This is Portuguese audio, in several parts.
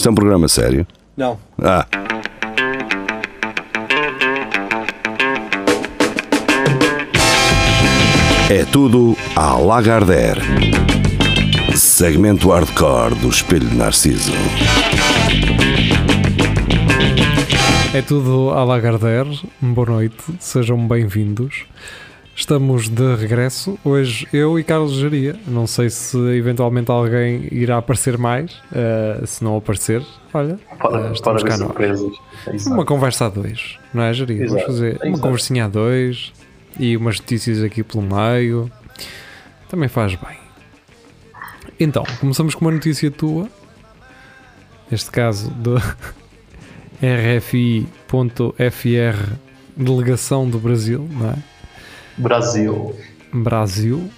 Isto é um programa sério? Não. Ah. É tudo à Lagardère. Segmento hardcore do Espelho de Narciso. É tudo à Lagardère. Boa noite, sejam bem-vindos. Estamos de regresso. Hoje eu e Carlos Geria. Não sei se eventualmente alguém irá aparecer mais. Uh, se não aparecer, olha, Pode, uh, pode estamos haver cá surpresas. É. Uma conversa a dois, não é, Geria? Vamos Exato. fazer uma Exato. conversinha a dois e umas notícias aqui pelo meio. Também faz bem. Então, começamos com uma notícia tua. Neste caso, do RFI.fr, delegação do Brasil, não é? Brasil. Brasil.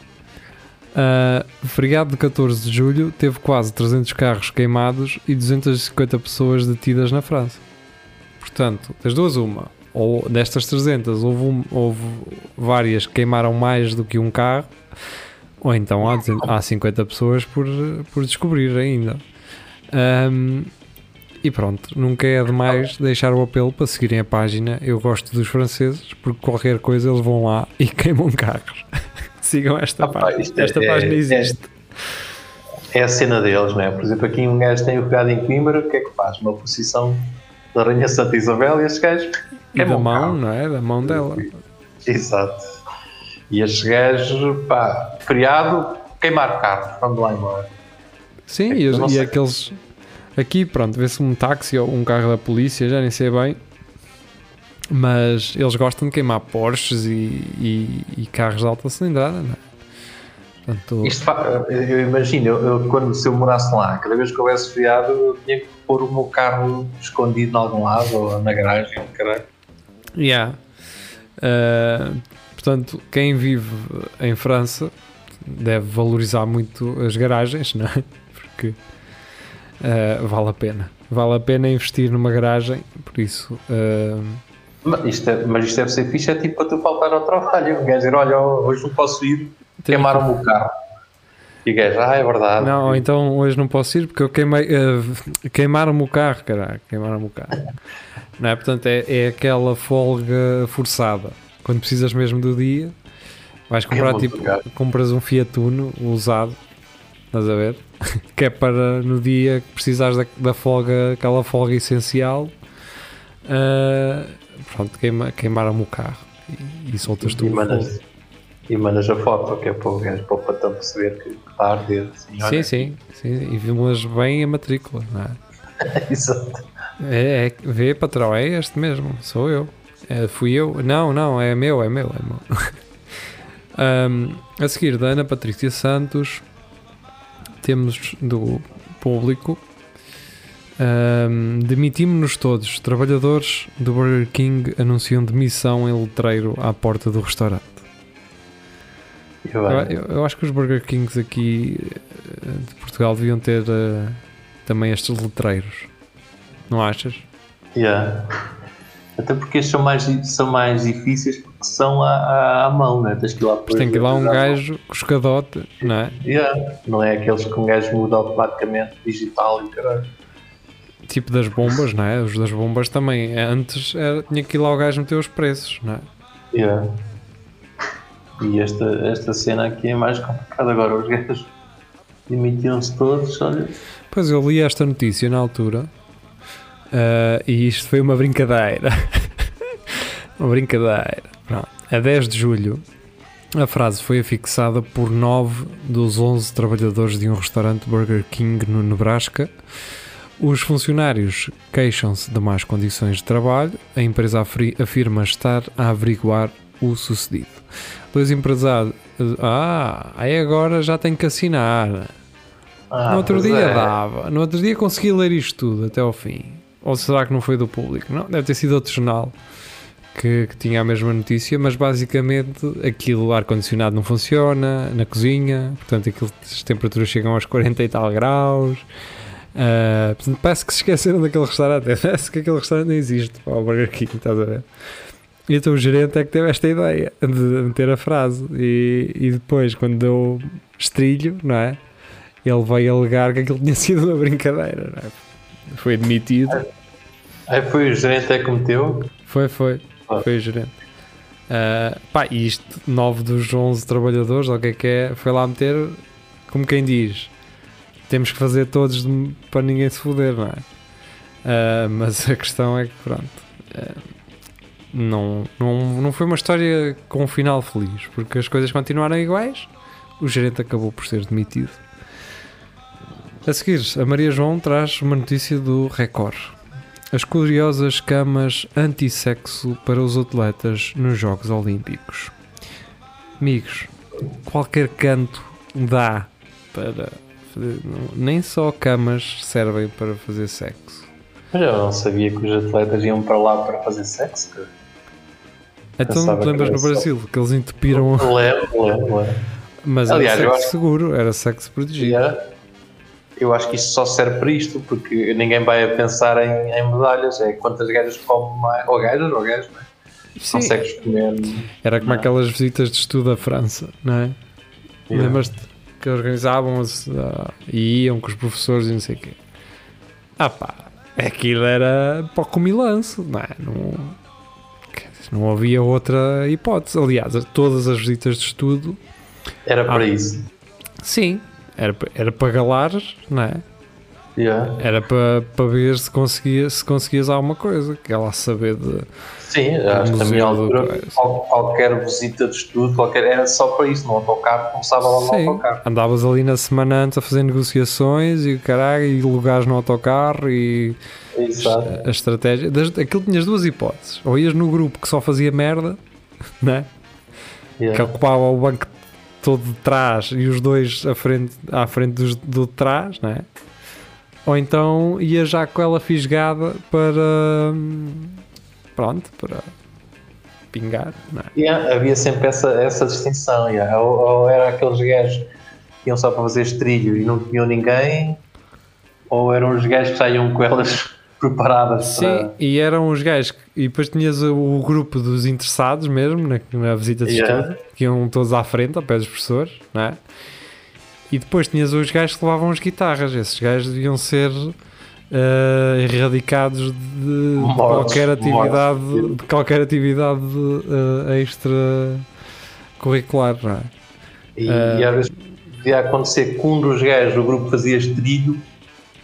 Uh, feriado de 14 de julho teve quase 300 carros queimados e 250 pessoas detidas na França. Portanto, das duas, uma. Ou destas 300, houve, um- houve várias que queimaram mais do que um carro, ou então há, 200 há 50 pessoas por, por descobrir ainda. Um, e pronto, nunca é demais deixar o apelo para seguirem a página. Eu gosto dos franceses, porque qualquer coisa eles vão lá e queimam carros. Sigam esta Ah, pá, página. é- Esta é- página é- existe. É a cena deles, não é? Por exemplo, aqui um gajo tem o feriado em Coimbra, o que é que faz? Uma posição da Rainha Santa Isabel e estes gajos E da mão, carro. não é? Da mão dela. Exato. E estes gajos, pá, feriado, queimar carro, vamos lá embora. Sim, É e, e aqueles. Aqui, pronto, vê-se um táxi ou um carro da polícia, já nem sei bem. Mas eles gostam de queimar Porsches e, e- e carros de alta cilindrada, não é? Portanto, Isto eu imagino, eu, eu quando se eu morasse lá, cada vez que houvesse feriado, eu tinha que pôr o meu carro escondido em algum lado ou na garagem, caralho. Yeah. Uh, portanto, quem vive em França deve valorizar muito as garagens, não é? Porque uh, vale a pena. Vale a pena investir numa garagem, por isso. uh, Mas isto, é- mas isto deve ser fixe, é tipo para tu faltar ao trabalho. O gajo dizer, olha, hoje não posso ir, queimaram-me o carro. E o gajo, ah, é verdade. Não, então hoje não posso ir porque eu queimei. uh, queimaram-me o carro, caralho. Queimaram-me o carro. não é? Portanto, é, é aquela folga forçada. Quando precisas mesmo do dia, vais comprar Queimam-te tipo. Compras um Fiat Uno usado, estás a ver? que é para no dia que precisares da, da folga, aquela folga essencial. uh, pronto, queima, queimaram-me o carro e, e soltas tu E mandas, e mandas a foto, que é para o gajo, para o patrão perceber que está a arder. Assim, Sim, sim, sim, e vimos bem a matrícula, não é? Exato. É, é, vê patrão, é este mesmo, sou eu. É, fui eu? Não, não, é meu, é meu, é meu. Ahm, a seguir, da Ana Patrícia Santos, temos do público. ahm, Demitimos-nos todos. Trabalhadores do Burger King anunciam demissão em letreiro à porta do restaurante. Eu, eu- eu acho que os Burger Kings aqui eh, de Portugal deviam ter eh, também estes letreiros. Não achas? Yeah. Até porque estes são mais, são mais difíceis porque são à, à, à mão, né? Tens que ir lá tem que ir lá um gajo com escadote, não é? Yeah. Não é aqueles que um gajo muda automaticamente digital e caralho. Tipo das bombas, não é? Os das bombas também. Antes era, tinha que ir lá o gajo meter os preços, não é? Yeah. E esta, esta cena aqui é mais complicada. Agora os gajos demitiram-se todos, olha. Pois eu li esta notícia na altura ah, e isto foi uma brincadeira. uma brincadeira. Pronto. A 10 de julho, a frase foi afixada por 9 dos 11 trabalhadores de um restaurante Burger King no Nebraska. Os funcionários queixam-se de más condições de trabalho. A empresa afirma estar a averiguar o sucedido. Dois empresários. Ah, aí agora já tem que assinar. Ah, No outro dia é. dava. No outro dia consegui ler isto tudo até ao fim. Ou será que não foi do público? Não, deve ter sido outro jornal que, que tinha a mesma notícia, mas basicamente aquilo, ar-condicionado não funciona na cozinha, portanto aquilo, as temperaturas chegam aos 40 e tal graus. Ah, portanto, parece que se esqueceram daquele restaurante. Parece que aquele restaurante não existe. Pá, o Burger King, estás a ver? E então o gerente é que teve esta ideia de meter a frase. E, e depois, quando deu estrilho, não é? Ele veio alegar que aquilo tinha sido uma brincadeira, não é? Foi admitido. Aí foi o gerente é que meteu. Foi, foi. Ah. Foi o gerente. Ah, pá, e isto, 9 dos 11 trabalhadores, ou o que é que é, foi lá meter, como quem diz, temos que fazer todos de- para ninguém se foder, não é? Ah, mas a questão é que, pronto, ah, não, não, não foi uma história com um final feliz, porque as coisas continuaram iguais, o gerente acabou por ser demitido. A seguir, a Maria João traz uma notícia do Record. As curiosas camas anti-sexo para os atletas nos Jogos Olímpicos. Amigos, qualquer canto dá para fazer. não- Nem só camas servem para fazer sexo. Mas eu não sabia que os atletas iam para lá para fazer sexo. cara. Então, Pensava te lembras no Brasil que eles entupiram. Lembro, lembro, lembro. Mas Aliás, era sexo acho- seguro, era sexo protegido. era- eu acho que isto só serve para isto, porque ninguém vai a pensar em, em medalhas. É quantas gajas comem mais. Ou gajas, ou gajos, não é? Sim, Consegues comer. era como Não. aquelas visitas de estudo à França, não é? Yeah. Lembras-te que organizavam ah, e iam com os professores e não sei o quê. Ah pá, aquilo era para o comilanço, não é? Não, não havia outra hipótese. Aliás, todas as visitas de estudo, Era para Ah. isso. sim, era, era para galar, não é? Yeah. Era para, para ver se, conseguia, se conseguias alguma coisa, que ela a saber de. Sim, acho que museu minha altura qual- qualquer visita de estudo, qualquer, era só para isso. No autocarro, começava lá no Sim, autocarro. andavas ali na semana antes a fazer negociações e caralho, e lugares no autocarro e Exato. a estratégia. Das, aquilo tinhas duas hipóteses. Ou ias no grupo que só fazia merda, né? que Yeah. ocupava o banco todo de trás e os dois à frente, à frente dos, do de trás, né? ou então ia já com ela fisgada para. Pronto, para pingar, não é? Yeah, havia sempre essa, essa distinção. yeah. Ou, ou era aqueles gajos que iam só para fazer estrilho e não tinham ninguém, ou eram os gajos que saíam com elas preparadas Sim, para. e eram os gajos e depois tinhas o, grupo dos interessados mesmo na, na visita de Yeah. estudo, que iam todos à frente, ao pé dos professores, não é? E depois tinhas os gajos que levavam as guitarras, esses gajos deviam ser eh, erradicados de, qualquer atividade, mortos. de qualquer atividade eh, extra curricular, não é? E, Ah. e às vezes podia acontecer que um dos gajos do grupo fazia estrilho,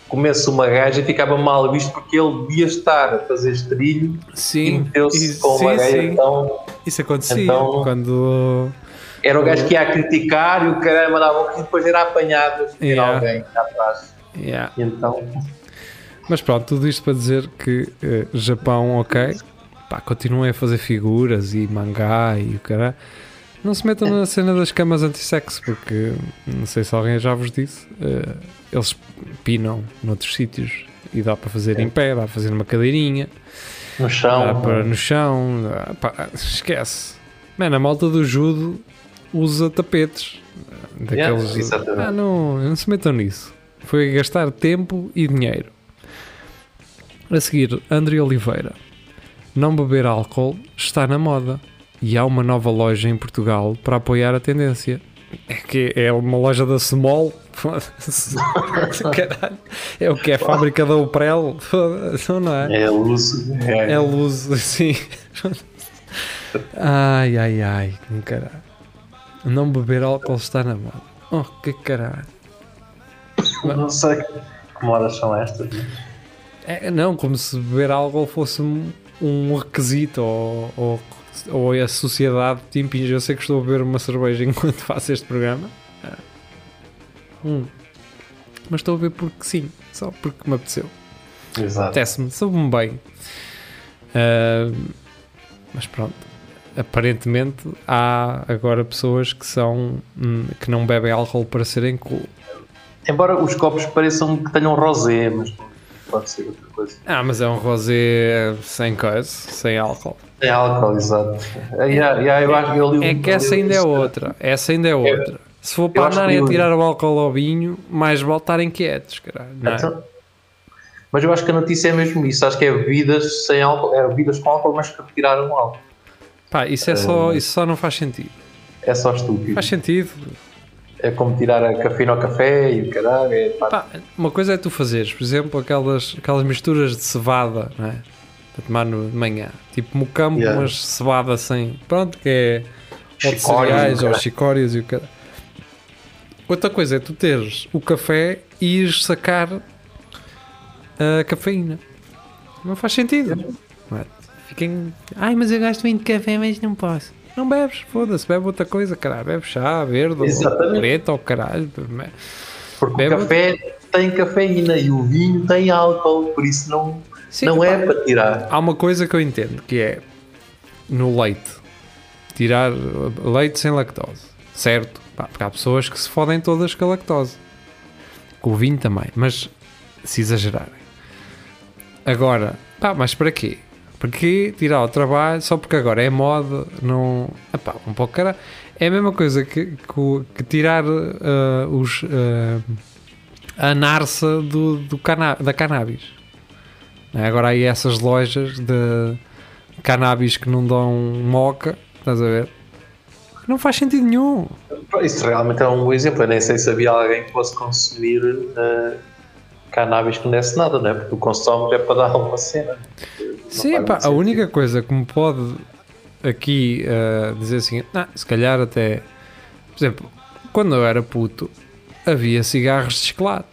começa uma gaja e ficava mal visto porque ele devia estar a fazer estrilho e Sim, meteu-se com uma gaja. Então isso acontecia Então- quando era o gajo que ia a criticar e o cara mandava e depois era apanhado por Yeah. alguém atrás. yeah. E então, Mas pronto, tudo isto para dizer que eh, Japão, ok, pá, continuem a fazer figuras e mangá e o cara. Não se metam na cena das camas anti-sexo, porque não sei se alguém já vos disse, eh, eles pinam noutros sítios e dá para fazer em pé, dá para fazer numa cadeirinha, no chão. dá para no chão, dá- pá, esquece. Mano, a malta do judo usa tapetes. eh, Daqueles. Yeah, ah, não, não se metam nisso. Foi gastar tempo e dinheiro. A seguir, André Oliveira. Não beber álcool está na moda e há uma nova loja em Portugal para apoiar a tendência. É que é uma loja da Small. Caralho. É o que é a fábrica da Uprel. Não é? É luz. É, É luz, sim. Ai, ai, ai, caralho. Não beber álcool está na moda. Oh, que caralho. Não sei que modas são estas. É, não, como se beber álcool fosse um, um requisito ou, ou, ou a sociedade te impinge. Eu sei que estou a beber uma cerveja enquanto faço este programa. Ah. Hum. Mas estou a beber porque sim, só porque me apeteceu. Exato. Apetece-me, soube-me bem. Ah, mas pronto. Aparentemente há agora pessoas que são hum, que não bebem álcool para serem cool. Embora os copos pareçam que tenham rosé, mas pode ser outra coisa. Ah, mas é um rosé sem coisa, sem álcool. É álcool, exato. É, yeah, yeah, eu acho que eu É que essa ainda é outra. Essa ainda é outra. Se for para acho andarem a tirar o álcool ao vinho, mais vale estarem quietos, caralho. Não é? Então, mas eu acho que a notícia é mesmo isso. Acho que é bebidas sem álcool, é bebidas com álcool, mas que retiraram o álcool. Pá, isso, é só, isso só não faz sentido. É só estúpido. Faz sentido. É como tirar a cafeína ao café e o caralho. É, pá, Pá, uma coisa é tu fazeres, por exemplo, aquelas, aquelas misturas de cevada, não é? Para tomar no, de manhã. Tipo mocambo, Yeah. mas cevada sem. Pronto, que é. Ou de cereais, ou chicórias e o cara. Outra coisa é tu teres o café e ires sacar a cafeína. Não faz sentido. É? Fiquem. Ai, mas eu gosto muito de café, mas não posso. Não bebes, foda-se, bebe outra coisa, caralho. Bebe chá, verde, ou preto, ou caralho. porque bebe- o café tem cafeína e o vinho tem álcool, por isso não, Sim, não é para tirar. Há uma coisa que eu entendo que é no leite tirar leite sem lactose, certo? Pá, porque há pessoas que se fodem todas com a lactose, com o vinho também, mas se exagerarem. Agora, pá, mas para quê? Para quê tirar o trabalho só porque agora é moda? Não. Epá, um pouco cara. É a mesma coisa que, que, que tirar uh, os. uh, a narça do, do cana da cannabis. Não é? Agora aí essas lojas de cannabis que não dão moca, estás a ver? Não faz sentido nenhum. Isso realmente é um exemplo. Eu nem sei se havia alguém que fosse consumir eh, cannabis que não desse nada, não é? Porque o consumo é para dar uma cena. Não Sim, pá, a única coisa que me pode aqui eh, dizer assim, "Ah, se calhar até, por exemplo, quando eu era puto, havia cigarros de chocolate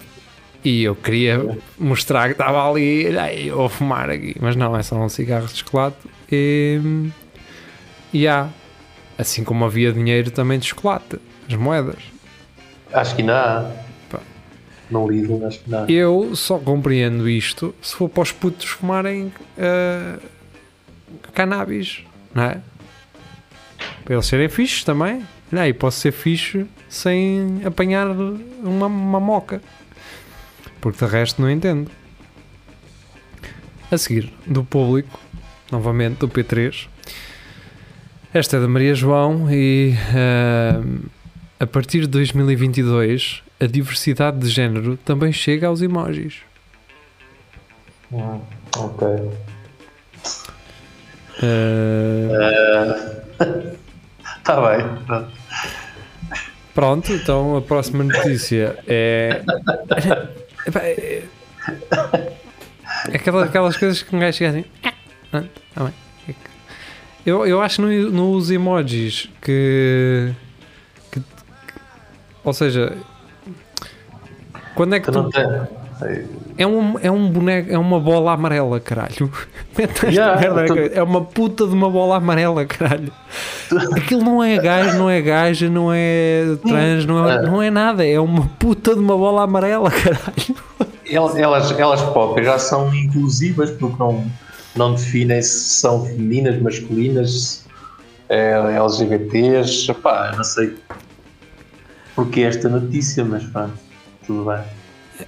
e eu queria mostrar que estava ali, eu vou fumar aqui, mas não, é só um cigarro de chocolate e, e há, assim como havia dinheiro também de chocolate, as moedas. Acho que não há. Pá. No Lidl, acho que não há. Eu só compreendo isto se for para os putos fumarem eh, cannabis, não é? Para eles serem fixos também. Não, e posso ser fixe sem apanhar uma, uma moca. Porque de resto não entendo. A seguir, do público, novamente do P3. Esta é da Maria João e eh, a partir de 2022 a diversidade de género também chega aos emojis. Hum, ok. Eh, Está bem. pronto. pronto, então a próxima notícia é. Epá, é- é aquelas, aquelas coisas que um gajo chega assim. "Ah, ah, tá bem." Eu, eu acho no, nos emojis que, que- que- Ou seja. Quando é que Tu tu. não tens. É um, é um boneco, é uma bola amarela, caralho. Yeah, merda, tu- É uma puta de uma bola amarela, caralho. Aquilo não é gajo, não é gaja, não é trans, não é, não é nada. É uma puta de uma bola amarela, caralho. Elas, elas, elas próprias já são inclusivas porque não, não definem se são femininas, masculinas, é, LGBTs. Pá, não sei porque esta notícia, mas pronto, tudo bem.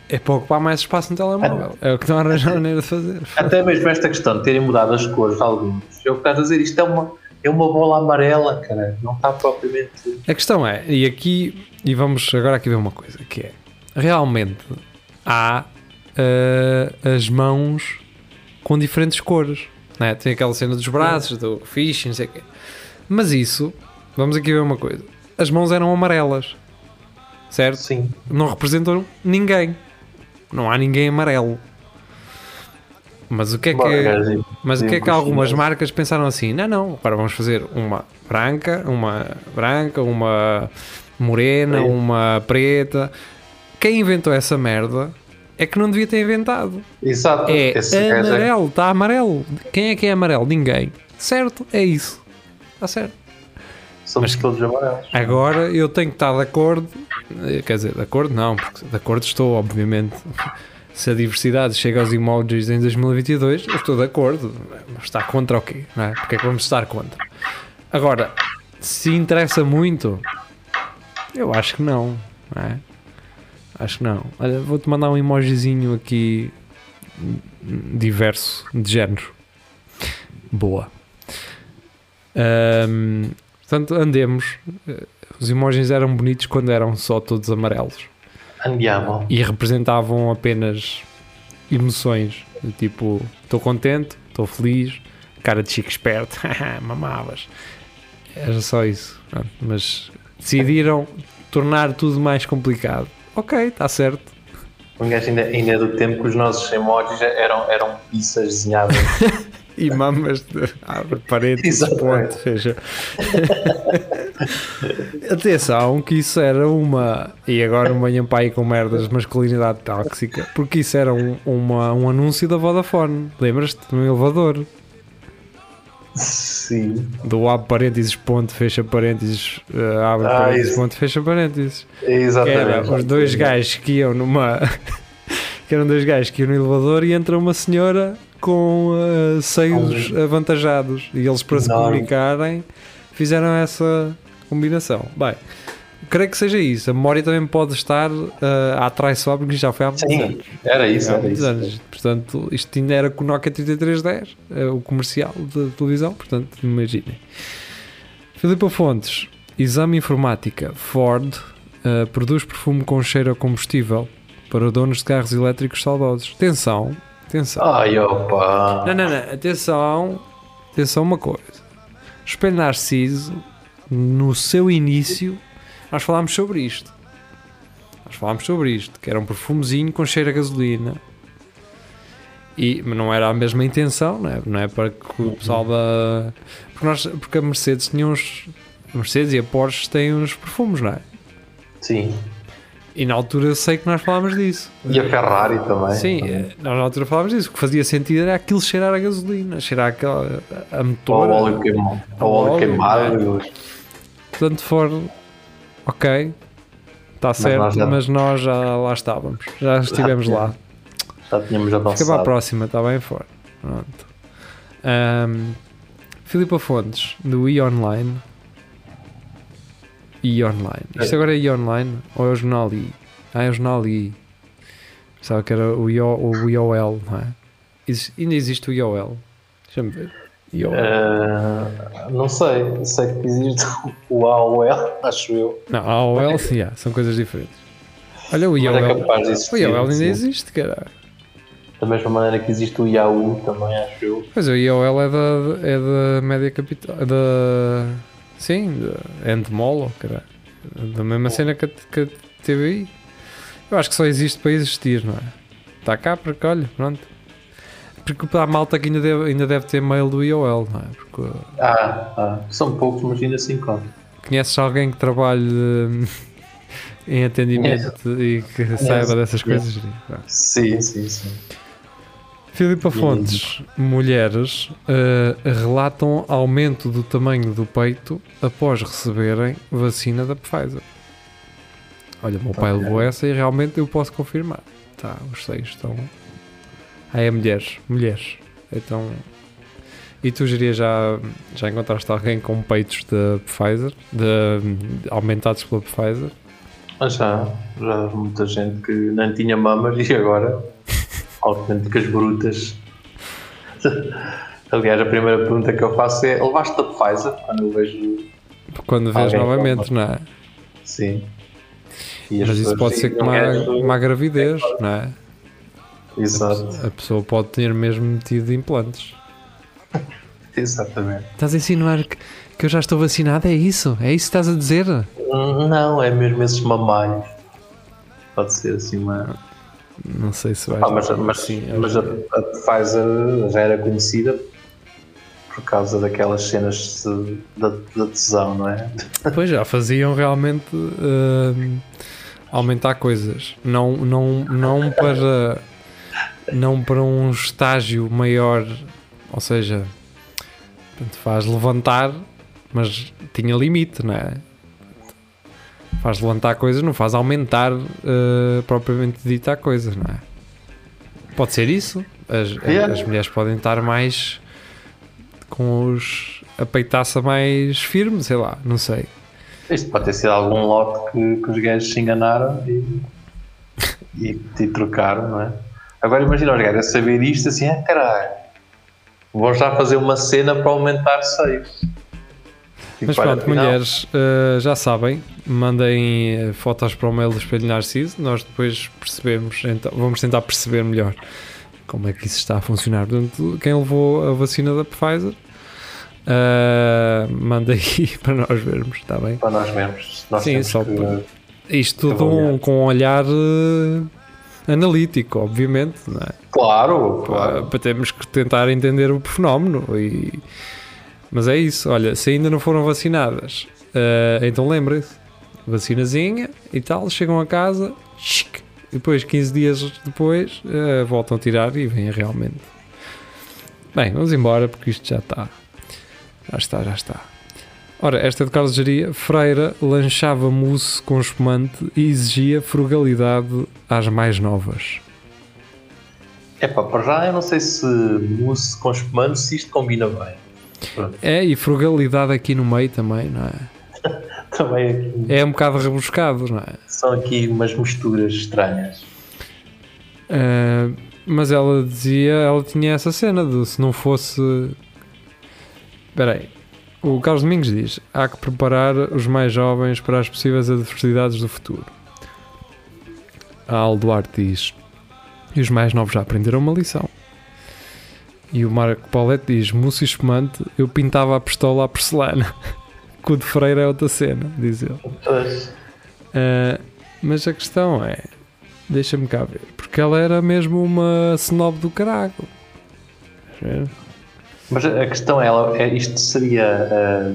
É para ocupar mais espaço no telemóvel. É o que estão a arranjar maneira de fazer. Até mesmo esta questão de terem mudado as cores de alguns, o que estás a dizer, isto é uma, é uma bola amarela, cara, não está propriamente. A questão é, e aqui, e vamos agora aqui ver uma coisa, que é, realmente há eh, as mãos com diferentes cores, né? tem aquela cena dos braços, do fish, não sei o quê. Mas isso, vamos aqui ver uma coisa, as mãos eram amarelas, certo? Sim, Não representam ninguém, não há ninguém amarelo. Mas o que é que... Bom, Mas o que é que algumas marcas pensaram assim? Não, não, agora vamos fazer uma branca, uma branca, uma morena, Sim. uma preta. Quem inventou essa merda é que não devia ter inventado. exato. É esse é- amarelo, está amarelo. Quem é que é amarelo? Ninguém. Certo? É isso. Está certo. Somos mas- todos amarelos. Agora eu tenho que estar de acordo, eh, quer dizer, de acordo não, porque de acordo estou, obviamente. Se a diversidade chega aos emojis em 2022, eu estou de acordo. Mas está contra o quê? Não é? Porque é que vamos estar contra? Agora, se interessa muito, eu acho que não. não é? Acho que não. Olha, vou-te mandar um emojizinho aqui hum, diverso de género. Boa. Ahm, portanto, andemos. Eh, Os emojis eram bonitos quando eram só todos amarelos Andiamo. e representavam apenas emoções. Tipo, estou contente, estou feliz, cara de chico esperto, mamavas. Era só isso. Pronto, Mas decidiram tornar tudo mais complicado. Ok, está certo. Um gajo ainda, ainda é do tempo que os nossos emojis eram, eram pizzas desenhadas. E mamas de abre parênteses, Exatamente. ponto, fecha. Atenção, que isso era uma. E agora não venham para aí com merdas de masculinidade tóxica, porque isso era um, uma, um anúncio da Vodafone. Lembras-te? No elevador. Sim. Do abre parênteses, ponto, fecha parênteses, eh, abre Ah, parênteses, isso. ponto, fecha parênteses. Que Exatamente. era os dois gajos que iam numa. que eram dois gajos que iam no elevador e entra uma senhora com eh, seios avantajados. E eles, para se comunicarem, fizeram essa combinação. Bem, creio que seja isso. A memória também pode estar eh, a atraiçoar, porque já foi há muitos Sim, anos. era isso, Há era muitos isso. anos. Portanto, isto ainda era com o Nokia 3310, eh, o comercial de televisão. Portanto, imaginem. Filipe Fontes, exame informática. Ford eh, produz perfume com cheiro a combustível para donos de carros elétricos saudosos. Atenção, atenção. Ai, opa. Não, não, não. Atenção, atenção uma coisa. Espelho Narciso, no seu início, nós falámos sobre isto. Nós falámos sobre isto, que era um perfumezinho com cheiro a gasolina. E, mas não era a mesma intenção, não é, não é para que o pessoal da. Porque, nós, porque a Mercedes tinha uns. A Mercedes e a Porsche têm uns perfumes, não é? Sim. E na altura eu sei que nós falámos disso. E a Ferrari também. Sim, eh, nós na altura falámos disso. O que fazia sentido era aquilo cheirar a gasolina, cheirar aquela, a motor. óleo queimado. Ao óleo óleo, queimado. Portanto, for ok, está certo, nós já- mas nós já lá estávamos, já estivemos lá. Já tínhamos Fica para a avançado. próxima, está bem fora. Pronto. Ahm, Filipa Fontes, do e-online. E-online. Isto agora é e-online ou é o jornal I? Ah, é o jornal I. Pensava que era o, IO, o IOL, não é? Ainda existe o IOL. Deixa-me ver. IOL. Ah, não sei. Sei que existe o AOL, acho eu. Não, AOL sim, há, são coisas diferentes. Olha o é IOL. de O. IOL ainda sim. existe, caralho. Da mesma maneira que existe o Yahoo, também acho eu. Pois o IOL é da, é da média capital. é Da. Sim, da Endemol, caralho. Da mesma cena que a, que a TVI. Eu acho que só existe para existir, não é? Está cá porque, olha, pronto. Porque há malta que ainda deve, ainda deve ter mail do IOL, não é? Porque Ah, ah, são poucos, mas ainda se encontram. conheces alguém que trabalhe hum, em atendimento e que saiba dessas coisas? Pronto. Sim, sim, sim. Filipa Fontes, mulheres eh, relatam aumento do tamanho do peito após receberem vacina da Pfizer. Olha, o meu pai levou essa e realmente eu posso confirmar. Tá, os seios estão. Ah, é mulheres, mulheres. Então. E tu, Geria, já, já encontraste alguém com peitos da Pfizer? De, de- aumentados pela Pfizer? Mas já, já muita gente que nem tinha mamas e agora autênticas brutas. Aliás, a primeira pergunta que eu faço é: levaste a Pfizer? Quando eu vejo. Quando vês novamente, não é? Sim. As Mas isso pode ser como a, "Não queres?" como a gravidez, não é? Exato, A pessoa pode ter mesmo metido implantes. exatamente. Estás a insinuar que, que eu já estou vacinado? É isso? É isso que estás a dizer? Hum, Não, é mesmo esses mamalhos. Pode ser assim uma. Não sei se vai. Ah, mas mas, sim, mas a, a Pfizer já era conhecida por causa daquelas cenas de- da, da tesão, não é? Pois já faziam realmente hum, aumentar coisas. Não, não, não para não para um estágio maior, ou seja, faz levantar, mas tinha limite, não é? Faz levantar coisas, não faz aumentar eh, propriamente dita a coisa, não é? Pode ser isso. As, Yeah. as mulheres podem estar mais com os a peitaça mais firme, sei lá, não sei. Isto pode ter sido algum lote que, que os gajos se enganaram e, e, e trocaram, não é? Agora imagina os gajos a saber isto assim, ah caralho, vou já fazer uma cena para aumentar seios. Mas para, pronto, mulheres, eh, já sabem, mandem eh, fotos para o mail do Espelho Narciso, nós depois percebemos, então, vamos tentar perceber melhor como é que isso está a funcionar. Portanto, quem levou a vacina da Pfizer, eh, manda aí para nós vermos, está bem? Para nós mesmos. Nós Sim, só que, para- Isto tudo um- com um olhar eh, analítico, obviamente, não é? Claro, Para, claro. para termos que tentar entender o fenómeno. E... Mas é isso, olha, se ainda não foram vacinadas, eh, então lembrem-se, vacinazinha e tal, chegam a casa, e depois 15 dias depois eh, voltam a tirar e vêm realmente. Bem, vamos embora porque isto já está. Já está, já está. Ora, esta é de Carlos. Freira lanchava mousse com espumante e exigia frugalidade às mais novas. É pá, para já eu não sei se mousse com espumante se isto combina bem. Pronto. É, e frugalidade aqui no meio também, não é? Também aqui, É um bocado rebuscado, não é? são aqui umas misturas estranhas. Ah, mas ela dizia, ela tinha essa cena de se não fosse. Espera aí. O Carlos Domingos diz: há que preparar os mais jovens para as possíveis adversidades do futuro. A Al Duarte diz: e os mais novos já aprenderam uma lição. E o Marco Paulette diz: mousse espumante, eu pintava a pistola à porcelana. Que o de Freire é outra cena, diz ele. Uh, mas a questão é, deixa-me cá ver, porque ela era mesmo uma snob do caralho. Mas a questão é, ela- é isto seria ah,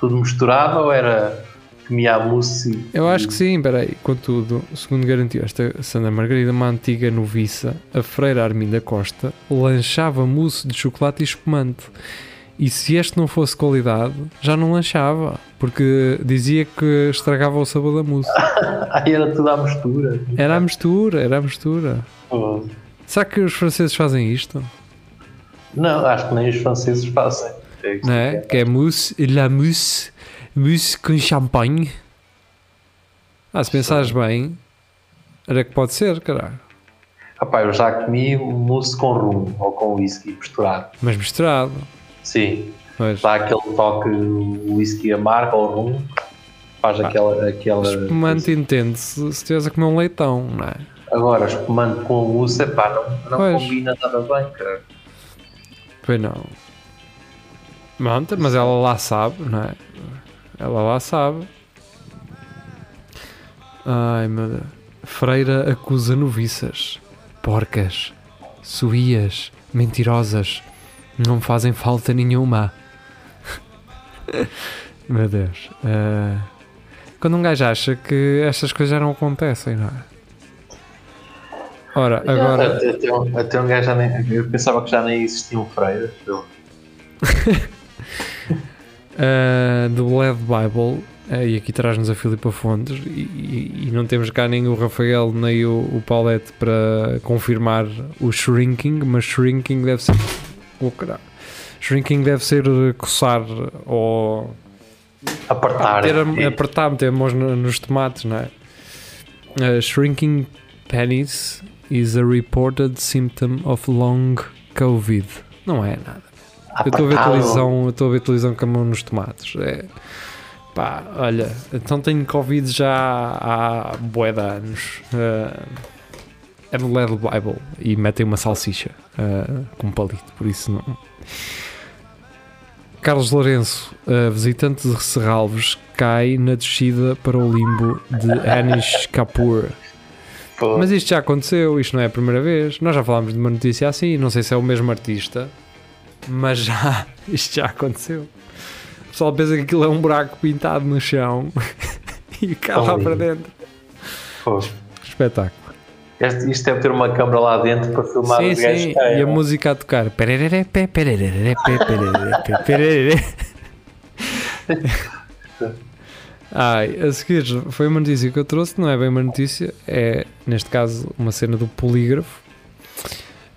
tudo misturado ou era e... Eu acho que sim, peraí. Contudo, segundo garantiu esta Sandra Margarida, uma antiga noviça, a freira Arminda Costa, lanchava mousse de chocolate e espumante. E se este não fosse qualidade, já não lanchava, porque dizia que estragava o sabor da mousse. Aí era tudo à mistura. Era a mistura, era a mistura. Oh. Será que os franceses fazem isto? Não, acho que nem os franceses fazem. É é? Que é mousse, la mousse, mousse com champanhe. Ah, se pensares bem, era que pode ser, caralho. Rapaz, eu já comi mousse com rum ou com whisky misturado. Mas misturado. Sim, Pois. dá aquele toque whisky amargo ou rum, faz aquela. aquela Espumante entende-se se estiveres a comer um leitão, não é? Agora, espumante com mousse, epá, não, não Pois. combina nada bem, cara. Pois não. Monta, mas ela lá sabe, não é? Ela lá sabe. Ai meu Deus. Freira acusa noviças, porcas, suías, mentirosas. Não fazem falta nenhuma. meu Deus. Ah, quando um gajo acha que estas coisas já não acontecem, não é? Ora, agora. Até, até, um, até um gajo já nem. Eu pensava que já nem existiam freiras. Uh, do Bled Bible, uh, e aqui traz-nos a Filipa Fontes, e, e- e não temos cá nem o Rafael nem o, o Paulette para confirmar o shrinking, mas shrinking deve ser. Oh, caralho. Shrinking deve ser coçar ou Apertar. ter, apertar, meter mãos no- nos tomates, não é? Uh, shrinking penis is a reported symptom of long COVID. Não é nada. Eu estou a ver apertar- televisão, estou a ver televisão com a mão nos tomates. É, pá, olha, então tenho Covid já há bué de anos. É no LED Bible e metem uma salsicha eh, com palito, por isso não. Carlos Lourenço, eh, visitante de Serralves, cai na descida para o limbo de Anish Kapoor. Pô, Mas isto já aconteceu, isto não é a primeira vez. Nós já falámos de uma notícia assim, não sei se é o mesmo artista, mas já, isto já aconteceu. O pessoal pensa que aquilo é um buraco pintado no chão e cai lá para dentro. pô. Espetáculo. Este- isto deve ter uma câmara lá dentro para filmar Sim, os gajos sim, e a é? música a tocar. Ai, a seguir foi uma notícia que eu trouxe, não é bem uma notícia, é neste caso uma cena do polígrafo.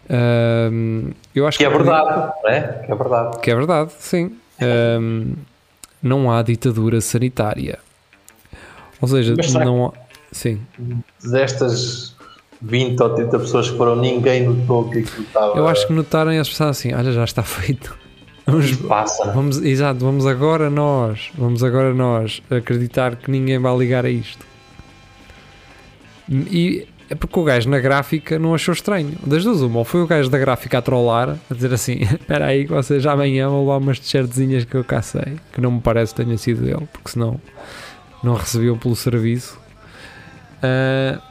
Ahm, eu acho Que é que verdade, não é? Que é verdade. Que é verdade, sim. Ahm, não há ditadura sanitária. Ou seja, não há. Sim. Destas 20 ou 30 pessoas que foram, ninguém notou que aquilo estava. Eu acho que notaram e as pessoas assim: olha, já está feito. Vamos, Passa. vamos, exato, vamos agora nós, vamos agora nós acreditar que ninguém vai ligar a isto. E é porque o gajo na gráfica não achou estranho. Das duas, uma, ou foi o gajo da gráfica a trollar, a dizer assim: espera aí, que vocês amanhã vão levar umas t-shirtzinhas que eu cá sei, que não me parece que tenha sido ele, porque senão não recebiam pelo serviço. Ah,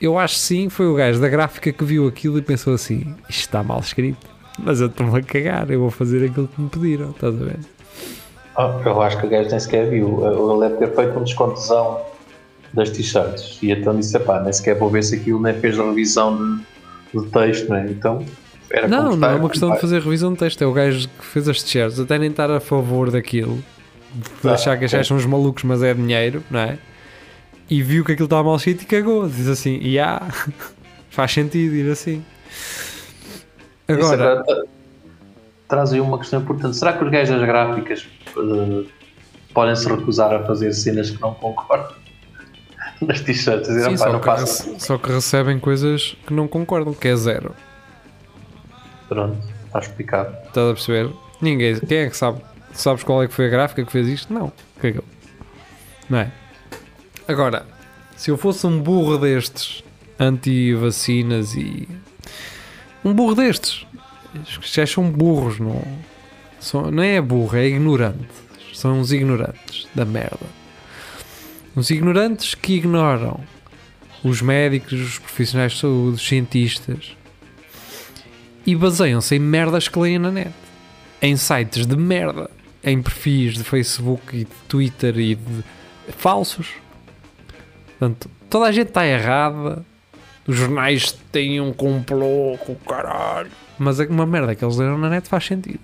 eu acho sim, foi o gajo da gráfica que viu aquilo e pensou assim: isto está mal escrito, mas eu estou-me a cagar, eu vou fazer aquilo que me pediram, estás a ver? Ah, eu acho que o gajo nem sequer viu. Ele deve ter feito um descontozão das t-shirts. E então disse: pá, nem sequer vou ver se aquilo nem fez a revisão de, do texto, né? Então era Não, não é uma questão de fazer revisão de texto, é o gajo que fez as t-shirts, até nem estar a favor daquilo, de Ah, achar que as são uns malucos, mas é dinheiro, não é? E viu que aquilo estava mal escrito e cagou. Diz assim: e há, faz sentido ir assim. Isso Agora, agora traz aí uma questão importante. Será que os gajos das gráficas eh, podem se recusar a fazer cenas que não concordam? Nas t-shirts, sim, "Opá, só que, só que recebem coisas que não concordam, que é zero. Pronto, está explicado. Estás a perceber? Ninguém, quem é que sabe? Sabes qual é que foi a gráfica que fez isto? Não, cagou. Não é? Agora, se eu fosse um burro destes, anti-vacinas e. Um burro destes, gajos são burros, não, são, não é burro, é ignorante. São uns ignorantes da merda. Uns ignorantes que ignoram os médicos, os profissionais de saúde, os cientistas e baseiam-se em merdas que leem na net, em sites de merda, em perfis de Facebook e de Twitter e de falsos. Portanto, toda a gente está errada, os jornais têm um complô com o caralho, mas é uma merda que eles leram na net faz sentido.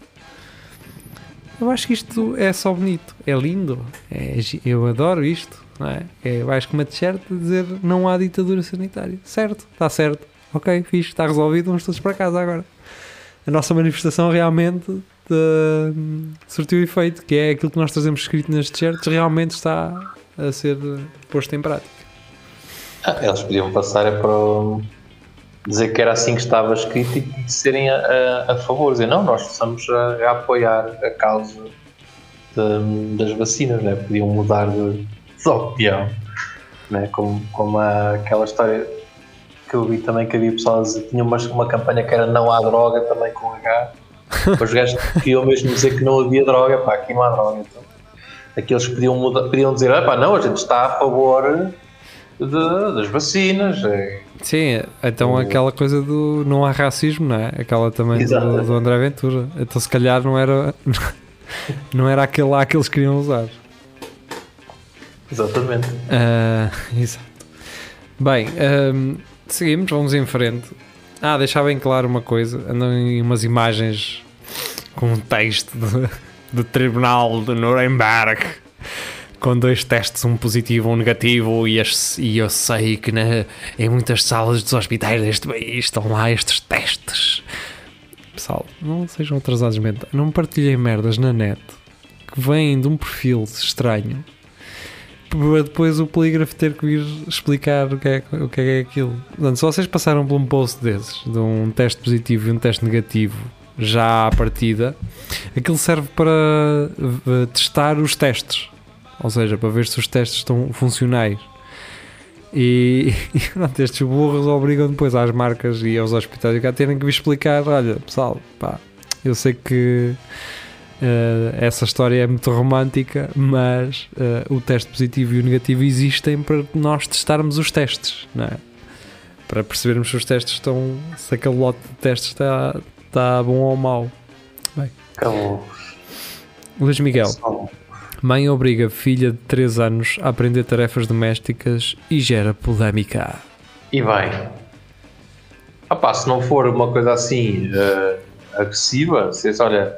Eu acho que isto é só bonito, é lindo, é eu adoro isto, não é? é vais com uma t-shirt dizer não há ditadura sanitária. Certo, está certo, ok, fixe, está resolvido, vamos todos para casa agora. A nossa manifestação realmente eh, surtiu efeito, que é aquilo que nós trazemos escrito nas t-shirts, realmente está a ser posto em prática. Ah, eles podiam passar é para o- dizer que era assim que estava escrito e serem a, a, a favor, dizer não, nós estamos a, a apoiar a causa de- das vacinas, né? podiam mudar de, opinião, né? como, como aquela história que eu vi também que havia dizer, tinha uma, uma campanha que era não há droga também com H, os gajos queriam mesmo dizer que não havia droga, pá, aqui não há droga, então aqueles que podiam, mudar, podiam dizer, ah, pá, não, a gente está a favor de- das vacinas, é, Sim, então O- aquela coisa do não há racismo, não é? Aquela também do, do André Ventura. Então se calhar não era não era aquele lá que eles queriam usar. Exatamente. Ah, exato. Bem, seguimos, vamos em frente. Ah, deixar bem claro uma coisa: andam em umas imagens com um texto do, Tribunal de Nuremberg com dois testes, um positivo e um negativo. E, e eu sei que na- em muitas salas dos hospitais deste país estão lá estes testes. Pessoal, não sejam atrasados mentais, não partilhem merdas na net que vêm de um perfil estranho para depois o polígrafo ter que vir explicar o que é, o que é aquilo. Portanto, se vocês passaram por um post desses, de um teste positivo e um teste negativo, já à partida, aquilo serve para eh, testar os testes. Ou seja, para ver se os testes estão funcionais. E, e pronto, estes burros obrigam depois às marcas e aos hospitais a terem que vir explicar: olha, pessoal, pá, eu sei que Uh, essa história é muito romântica, mas uh, o teste positivo e o negativo existem para nós testarmos os testes, não é? Para percebermos se os testes estão, se aquele lote de testes está, está bom ou mau. Acabou. Luís Miguel, mãe obriga filha de 3 anos a aprender tarefas domésticas e gera polémica. E vai. Ah pá, se não for uma coisa assim eh, agressiva, se olha,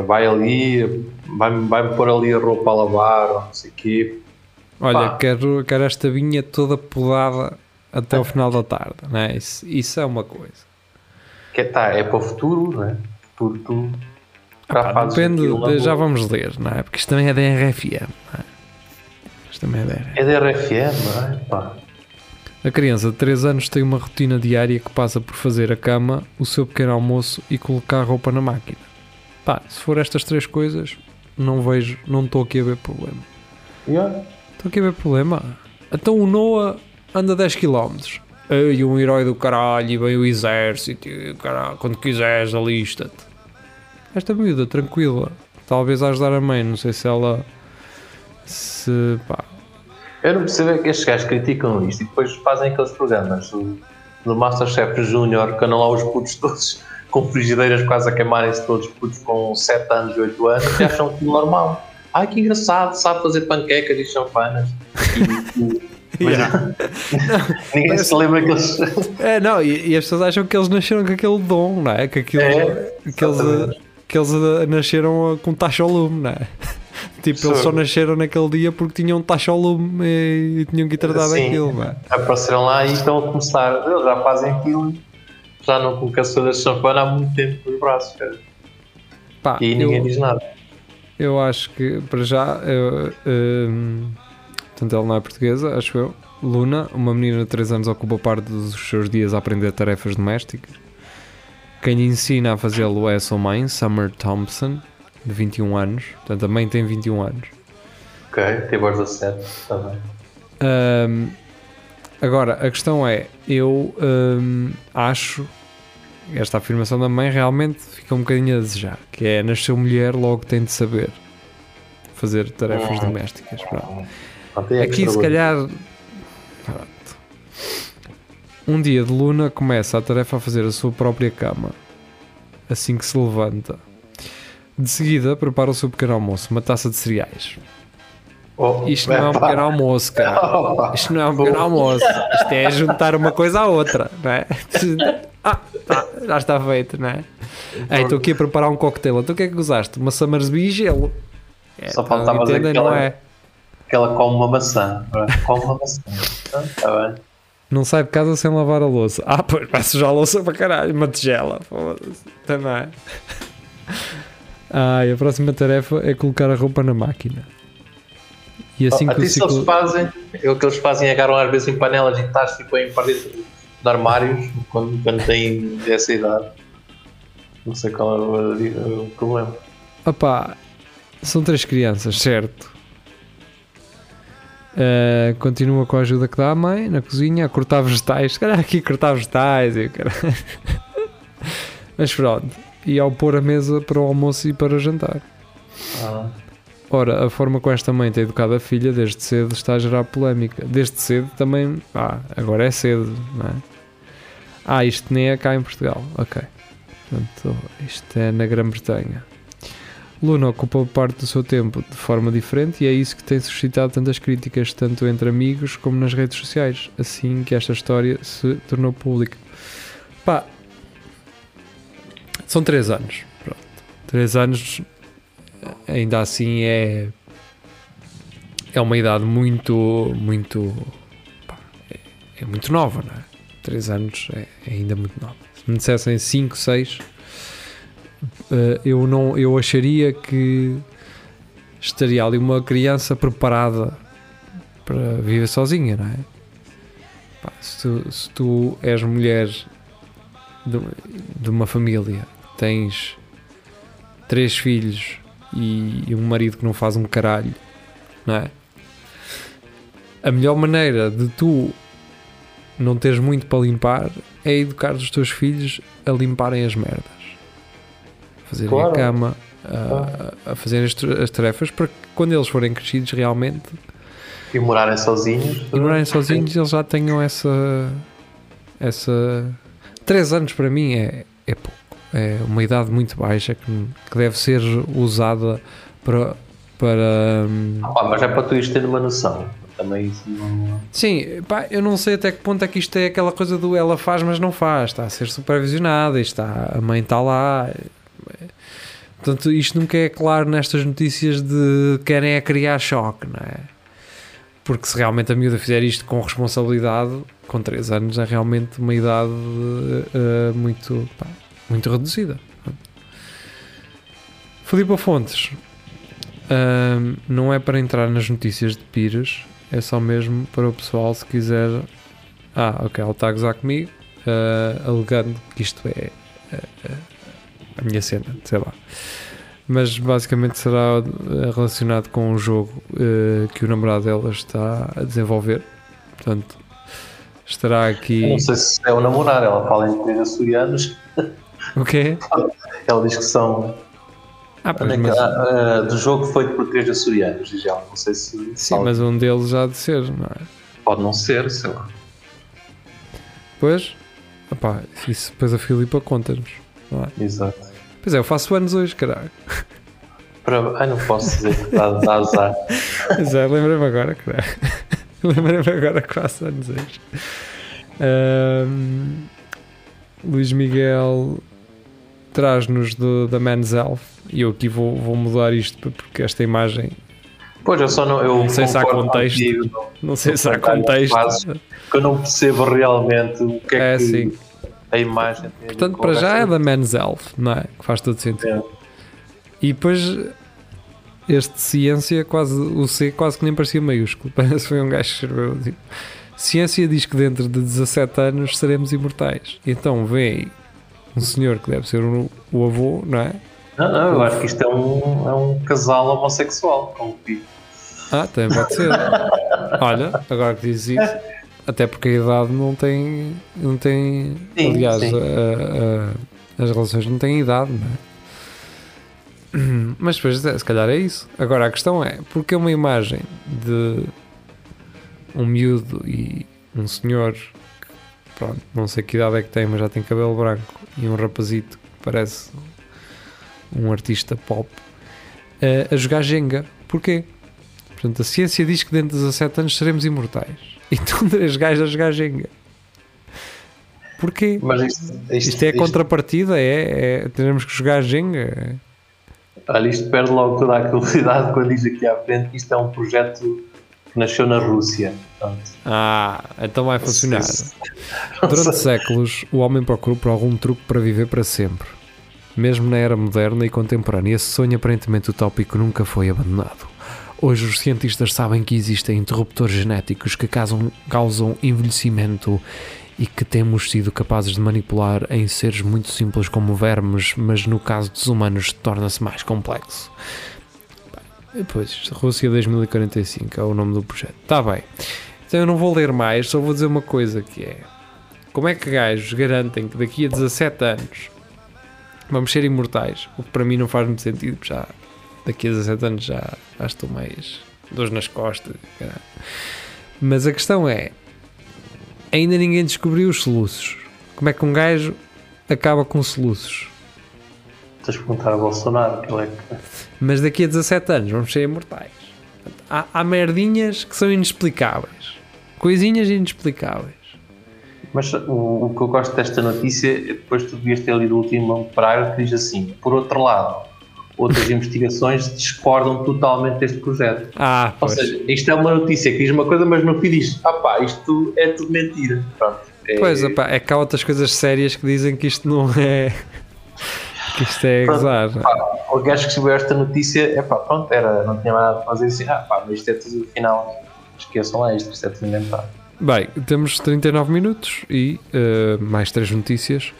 vai ali, vai-me vai pôr ali a roupa a lavar, ou não sei o quê. Olha, Pá. quero, quero esta vinha toda podada até o final da tarde, não é? Isso, isso é uma coisa. Que é, tá, é para o futuro, não é? Futuro tu já Pá, depende, de- já vamos ler, não é? Porque isto também é da RFM. Não é? Isto também é da RFM. É da RFM, não é? Pá. A criança de 3 anos tem uma rotina diária que passa por fazer a cama, o seu pequeno almoço e colocar a roupa na máquina. Pá, se for estas três coisas, não vejo, não estou aqui a ver problema. Yeah. Estou aqui a ver problema. Então o Noah anda 10 km. Ei, um herói do caralho, e vem o exército, e caralho, quando quiseres alista-te. Esta miúda, tranquila, talvez a ajudar a mãe, não sei se ela se pá, Eu não percebo é que estes gajos criticam isto e depois fazem aqueles programas do, do Masterchef Júnior que andam lá os putos todos com frigideiras quase a queimarem-se todos putos com 7 anos e 8 anos e acham tudo normal. Ai que engraçado, sabe fazer panquecas e champanas. E, e, mas ninguém se lembra que eles. É, não, e, e as pessoas acham que eles nasceram com aquele dom, não é? Que, aquilo, É, que, eles, que eles uh, nasceram uh, com taxa ao lume, não é? Tipo, eles Sim. só nasceram naquele dia porque tinham taxa ao lume e, e tinham que ir tratar Sim. daquilo, não é? Apareceram lá e estão a começar. Eles já fazem aquilo, já não com caçadores de champanhe há muito tempo nos braços, cara. Pá, E ninguém eu, diz nada. eu acho que, para já, eu, um, portanto, ela não é portuguesa, acho eu. Luna, uma menina de 3 anos, ocupa parte dos seus dias a aprender tarefas domésticas. Quem lhe ensina a fazê-lo é a sua mãe, Summer Thompson, de 21 anos. Portanto, a mãe tem 21 anos. Ok, tem voz a sério, está bem. Agora, a questão é: eu ahm, acho esta afirmação da mãe realmente fica um bocadinho a desejar. Que é nasceu mulher, logo tem de saber fazer tarefas Hum. domésticas. Pronto. Pronto, é Aqui, se calhar. pronto. Um dia de Luna começa a tarefa a fazer a sua própria cama assim que se levanta. De seguida, prepara o seu pequeno almoço, uma taça de cereais. Oh, Isto não é um pequeno almoço, cara. Isto não é um pequeno almoço. Isto é juntar uma coisa à outra, não é? Ah, tá, já está feito, não é? Ei, Estou aqui a preparar um coquetel. Então o que é que usaste? Uma Summersby e gelo. É, Só então, faltava dizer que não ela- é? Que ela come uma maçã. é? Come uma maçã. Está bem. Não sai de casa sem lavar a louça. Ah, pois vai sujar a louça para caralho. Uma tigela. Também. Ah, e a próxima tarefa é colocar a roupa na máquina. E assim que o até se eles ciclo. fazem, é o que eles fazem é agarram às vezes em panelas e tachos e põem para dentro de armários quando, quando têm essa idade. Não sei qual é o, o problema. Opá, são três crianças, certo? Ah, continua com a ajuda que dá a mãe na cozinha a cortar vegetais. Se calhar aqui cortar vegetais e o caralho. Mas pronto. E ao pôr a mesa para o almoço e para o jantar. Ah, Ora, a forma como esta mãe tem educado a filha desde cedo está a gerar polémica. Desde cedo também. Ah, agora é cedo, não é? Ah, isto nem é cá em Portugal. Ok. Portanto, isto é na Grã-Bretanha. Luna ocupa parte do seu tempo de forma diferente e é isso que tem suscitado tantas críticas, tanto entre amigos como nas redes sociais, assim que esta história se tornou pública. Pá, são três anos. Pronto. Três anos ainda assim é é uma idade muito muito pá, é, é muito nova, não é? 3 anos é, é ainda muito nova. Se me dissessem 5, 6 eu não eu acharia que estaria ali uma criança preparada para viver sozinha, não é? Pá, se, tu, se tu és mulher de, de uma família, tens três filhos e, e um marido que não faz um caralho, não é? A melhor maneira de tu não teres muito para limpar é educar os teus filhos a limparem as merdas, a fazerem Claro. a cama, a, a fazerem as, as tarefas para que quando eles forem crescidos realmente e morarem sozinhos. e morarem sozinhos eles já tenham essa essa 3 anos para mim é, é pouco é uma idade muito baixa que, que deve ser usada para para hum, Ah, mas é para tu ires tendo uma noção. Também isso não. sim, pá, eu não sei até que ponto é que isto é aquela coisa do ela faz mas não faz, está a ser supervisionada está, a mãe está lá portanto isto nunca é claro nestas notícias de querem é criar choque, não é? Porque se realmente a miúda fizer isto com responsabilidade, com 3 anos é realmente uma idade eh, muito, pá, muito reduzida. Filipe Fontes, ahm, não é para entrar nas notícias de Pires, é só mesmo para o pessoal se quiser. Ah, ok, ele está a gozar comigo, ah, alegando que isto é ah, a minha cena, sei lá. Mas basicamente será eh, relacionado com um jogo eh, que o namorado dela está a desenvolver. Portanto, estará Eu aqui. Não sei se é o namorar, ela fala em três açorianos, O quê? ela diz que são Ah, pois, Olha, mas, ah, ah, do jogo feito por três açorianos, Gigel. Não sei se. sim, mas um deles já há de ser, não é? Pode não ser, sei lá. Pois, opá, isso depois a Filipa conta-nos. não é? Exato. Pois é, eu faço anos hoje, caralho. Para... Ai, não posso dizer que está a azar. Pois é, lembrei-me agora, caralho. Lembrei-me agora que faço anos hoje. Ahm, Luís Miguel traz-nos da Man's Elf e eu aqui vou, vou mudar isto porque esta imagem, Pois, eu só não. Eu Não sei se há contexto. contigo, não- não sei se há contexto. porque eu não percebo realmente o que é, É que sim. a imagem tem Portanto, para já é da Man's Elf, não é? Que faz todo sentido. É. E depois este ciência, quase, o C quase que nem parecia maiúsculo. Parece que foi um gajo que escreveu. Tipo, ciência diz que dentro de 17 anos seremos imortais. Então vem um senhor que deve ser o, o avô, não é? Não, não, eu acho que isto é um, é um casal homossexual, como digo. Ah, também pode ser. Olha, agora que dizes isso, até porque a idade não tem. Não tem Sim, aliás, sim. a- a- as relações não têm idade, não é? Mas depois, é, se calhar é isso. Agora a questão é: porque uma imagem de um miúdo e um senhor, pronto, não sei que idade é que tem, mas já tem cabelo branco, e um rapazito que parece um artista pop, eh, a jogar Jenga? Porquê? Portanto, a ciência diz que dentro de 17 anos seremos imortais. E estão três gajos a jogar Jenga. Porquê? Mas isto, isto, Isto é a contrapartida? É, é teremos que jogar Jenga? Olha, isto perde logo toda a credibilidade quando diz aqui à frente que isto é um projeto nasceu na Rússia. Ah, então vai funcionar. Durante séculos, o homem procurou por algum truque para viver para sempre. Mesmo na era moderna e contemporânea, esse sonho aparentemente utópico nunca foi abandonado. Hoje, os cientistas sabem que existem interruptores genéticos que causam, causam envelhecimento e que temos sido capazes de manipular em seres muito simples como vermes, mas no caso dos humanos torna-se mais complexo. Bem, Pois, Rússia 2045 é o nome do projeto. Está bem. Então eu não vou ler mais, só vou dizer uma coisa que é como é que gajos garantem que daqui a 17 anos vamos ser imortais? O que para mim não faz muito sentido, já daqui a 17 anos já, já estou mais dores nas costas. Mas a questão é: ainda ninguém descobriu os soluços. Como é que um gajo acaba com soluços? Tens de perguntar a Bolsonaro, que ele é que. Mas daqui a 17 anos vamos ser imortais. Há, há merdinhas que são inexplicáveis, coisinhas inexplicáveis. Mas o, o que eu gosto desta notícia é depois tu devias ter lido o último parágrafo que diz assim: por outro lado, outras investigações discordam totalmente deste projeto. Ah, Ou pois. seja, isto é uma notícia que diz uma coisa, mas no fim diz: ah pá, isto é tudo mentira. Pronto. É, Pois, opá, é que há outras coisas sérias que dizem que isto não é. Que isto é Pronto. gozar. o gajo que escreveu esta notícia, é pá, pronto, era, não tinha nada a fazer assim, ah pá, mas isto é tudo afinal. Esqueçam lá isto, isto é tudo inventado. Bem, temos 39 minutos e eh, mais três notícias.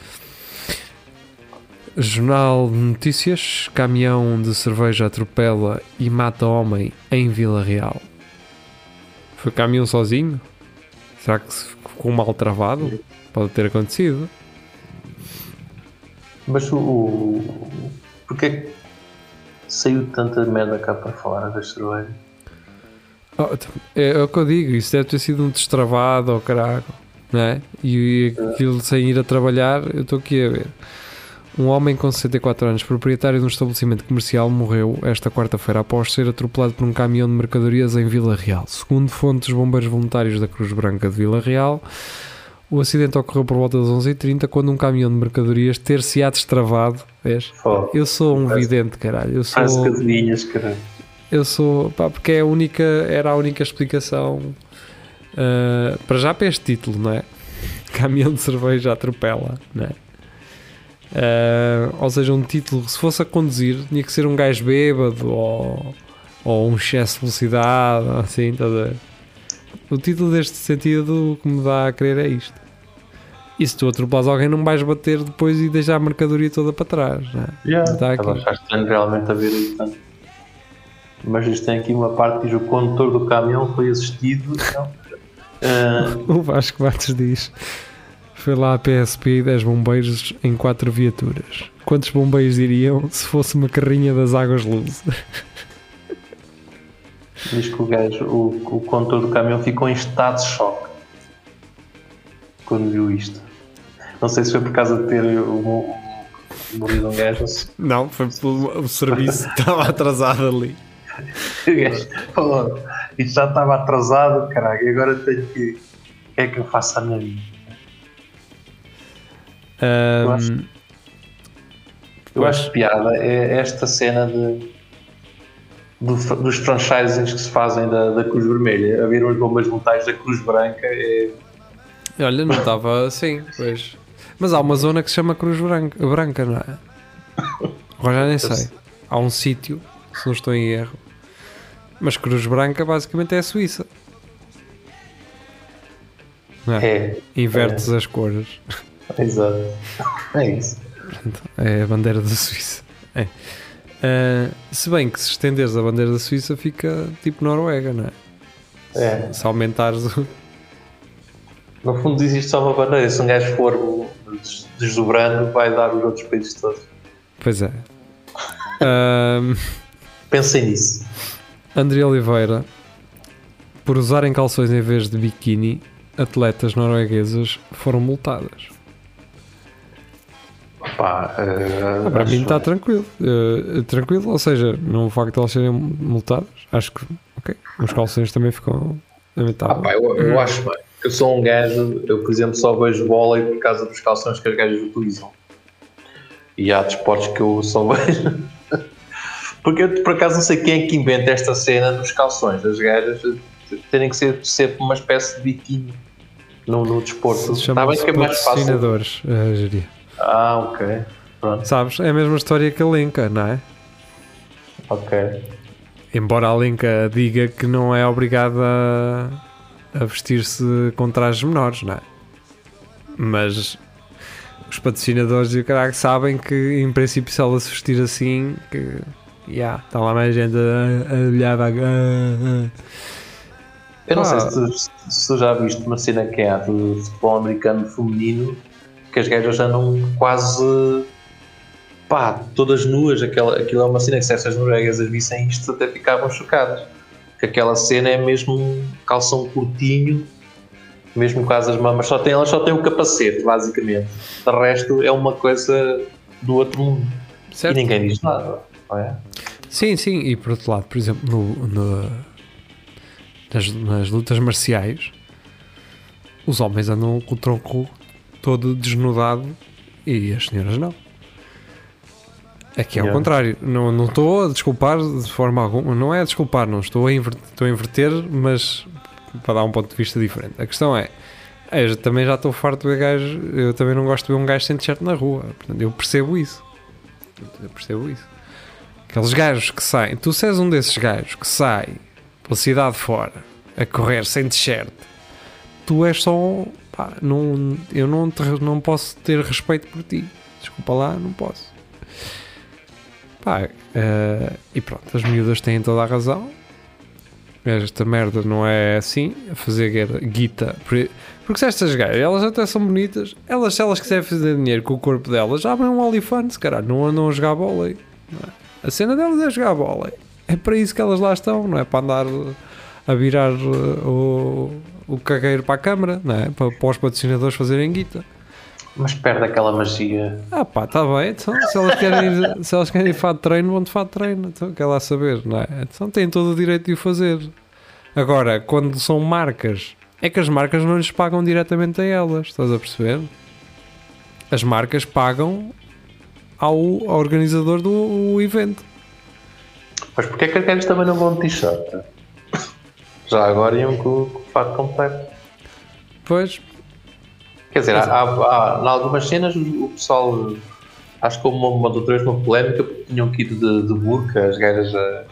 Jornal de Notícias: caminhão de cerveja atropela e mata homem em Vila Real. Foi caminhão sozinho? Será que ficou mal travado? Pode ter acontecido. Mas o. o que saiu tanta merda cá para fora das cervejas? Oh, é, é o que eu digo, isso deve ter sido um destravado ou caraco, não é? E aquilo sem ir a trabalhar, eu estou aqui a ver. Um homem com 64 anos, proprietário de um estabelecimento comercial, morreu esta quarta-feira após ser atropelado por um caminhão de mercadorias em Vila Real. Segundo fontes bombeiros voluntários da Cruz Branca de Vila Real, o acidente ocorreu por volta das 11h30 quando um caminhão de mercadorias ter-se-á destravado. Vês? Fogo. Eu sou um vidente, caralho. Eu sou. que adivinhas, caralho. Eu sou. Pá, porque é a única, era a única explicação ah, para já para este título, não é? Caminhão de cerveja atropela, não é? Ah, ou seja, um título, se fosse a conduzir, tinha que ser um gajo bêbado ou, ou um excesso de velocidade, assim, estás a ver? O título deste sentido, que me dá a crer é isto. E se tu atropelas alguém, não vais bater depois e deixar a mercadoria toda para trás, não é? Yeah. Tá aqui. Achar estranho realmente a ver isso. portanto. Mas isto tem aqui uma parte que diz o condutor do caminhão foi assistido. Não. Ah, O Vasco Matos diz: Foi lá a PSP e 10 bombeiros em 4 viaturas. quantos bombeiros iriam se fosse uma carrinha das águas luz? Diz que o gajo, o, o condutor do caminhão ficou em estado de choque quando viu isto. Não sei se foi por causa de ter o, morrido um gajo Não, foi pelo o serviço que estava atrasado ali. o gajo falou, isto já estava atrasado, caralho, agora tenho que. O que é que eu faço à minha vida? Ahm, acho- Eu acho piada é esta cena de, do dos franchisings que se fazem da, da Cruz Vermelha. Haver umas bombas mortais da Cruz Branca é. olha, não estava assim, pois. Mas há uma zona que se chama Cruz Branca, Branca não é? Agora já nem sei. Há um sítio, se não estou em erro. Mas Cruz Branca basicamente é a Suíça. Não é? É, Invertes as cores. exato. É isso. É a bandeira da Suíça. É. Ah, se bem que se estenderes a bandeira da Suíça fica tipo Noruega, não é? É. Se aumentares o. No fundo existe só uma bandeira. Se um gajo for des- desdobrando, vai dar os outros países todos. Pois é. Ahm, Pensem nisso. André Oliveira, por usarem calções em vez de biquíni, atletas norueguesas foram multadas. Pá, eh, Para mim está tranquilo. Eh, tranquilo, ou seja, não o facto de elas serem multadas, acho que, ok, os calções também ficam Ah, lamentáveis. pá, eu, eu acho bem. Eu sou um gajo, eu por exemplo só vejo vôlei por causa dos calções que as gajas utilizam. E há desportos que eu só vejo. Porque eu por acaso não sei quem é que inventa esta cena dos calções. As gajas terem que ser sempre uma espécie de biquíni no, no desporto. Se Está bem que é mais fácil. geria. Ah, ok. Pronto, Sabes, é a mesma história que a Lenca, não é? ok. Embora a Lenca diga que não é obrigada a, vestir-se com trajes menores, não é? Mas os patrocinadores e o caralho sabem que, em princípio, se ela se vestir assim, que. Ya, está lá mais gente a, a olhar. A, Eu não Ah. sei se tu, se já viste uma cena que há do futebol americano feminino que as gajas andam quase pá, todas nuas. Aquela, aquilo é uma cena que se essas noruegas vissem isto até ficavam chocadas. Que aquela cena é mesmo um calção curtinho, mesmo com as mamas, só tem, elas só têm o capacete, basicamente. De resto é uma coisa do outro mundo. certo? E ninguém diz nada. Não é? Sim, sim, e por outro lado, por exemplo, no, no- nas, nas lutas marciais, os homens andam com o tronco todo desnudado e as senhoras não. Aqui é ao Yeah. contrário, não não estou a desculpar de forma alguma, não é a desculpar, não estou a, inver- estou a inverter, mas para dar um ponto de vista diferente. A questão é, eu também já estou farto de ver gajos, eu também não gosto de ver um gajo sem t-shirt na rua, portanto eu percebo isso. Eu percebo isso. Aqueles gajos que saem, tu se és um desses gajos que sai pela cidade fora a correr sem t-shirt, tu és só. Pá, não, eu não, te- não posso ter respeito por ti. Desculpa lá, não posso. Pá, eh, e pronto, as miúdas têm toda a razão. Esta merda não é assim, a fazer guita. Por- Porque se estas gajas, elas até são bonitas, elas, se elas quiserem fazer dinheiro com o corpo delas, abrem um OnlyFans, caralho, não andam a jogar bola. A cena delas é jogar bola. É para isso que elas lá estão, não é para andar a virar uh, o, o cagueiro para a câmara, não é? Para, para os patrocinadores fazerem guita. Mas perde aquela magia. Ah pá, está bem, então, se elas querem ir, se elas querem ir de fato de treino, vão de fato de treino, então quer lá saber, não é? Então têm todo o direito de o fazer. Agora, quando são marcas, é que as marcas não lhes pagam diretamente a elas, estás a perceber? As marcas pagam ao, ao organizador do evento. Mas porquê é que gajas também não vão de t-shirt? Já agora iam com, com o fato completo. Pois, Quer dizer, há, há, há, em algumas cenas o pessoal, acho que houve uma, uma outra vez uma polémica porque tinham que ir de, de burca as gajas a,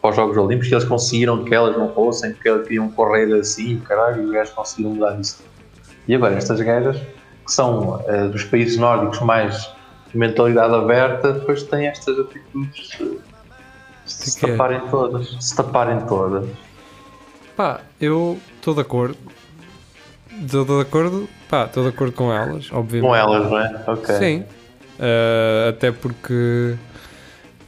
para os Jogos Olímpicos e eles conseguiram que elas não fossem, porque elas queriam correr assim, caralho, e os gajos conseguiram mudar isso. E agora, estas gajas, que são eh, dos países nórdicos mais de mentalidade aberta, depois têm estas atitudes de se Que que é? taparem todas. Se taparem todas. Pá, eu estou de acordo. Estou de acordo, pá, estou de acordo com elas, obviamente. Com elas, não é? Ok. Sim. Uh, até porque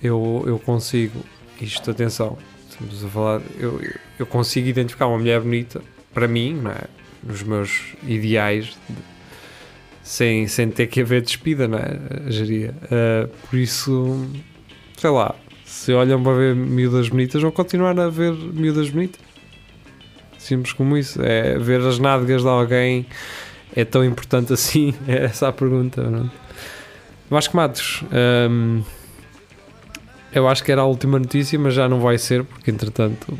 eu, eu consigo, isto atenção, estamos a falar, eu, eu consigo identificar uma mulher bonita para mim, não é? nos meus ideais, de- sem, sem ter que haver despida, não é? Geria. Uh, por isso, sei lá, se olham para ver miúdas bonitas, vão continuar a ver miúdas bonitas. Simples como isso. É ver as nádegas de alguém é tão importante assim? É essa a pergunta. Não? Vasco Matos, hum, eu acho que era a última notícia, mas já não vai ser, porque entretanto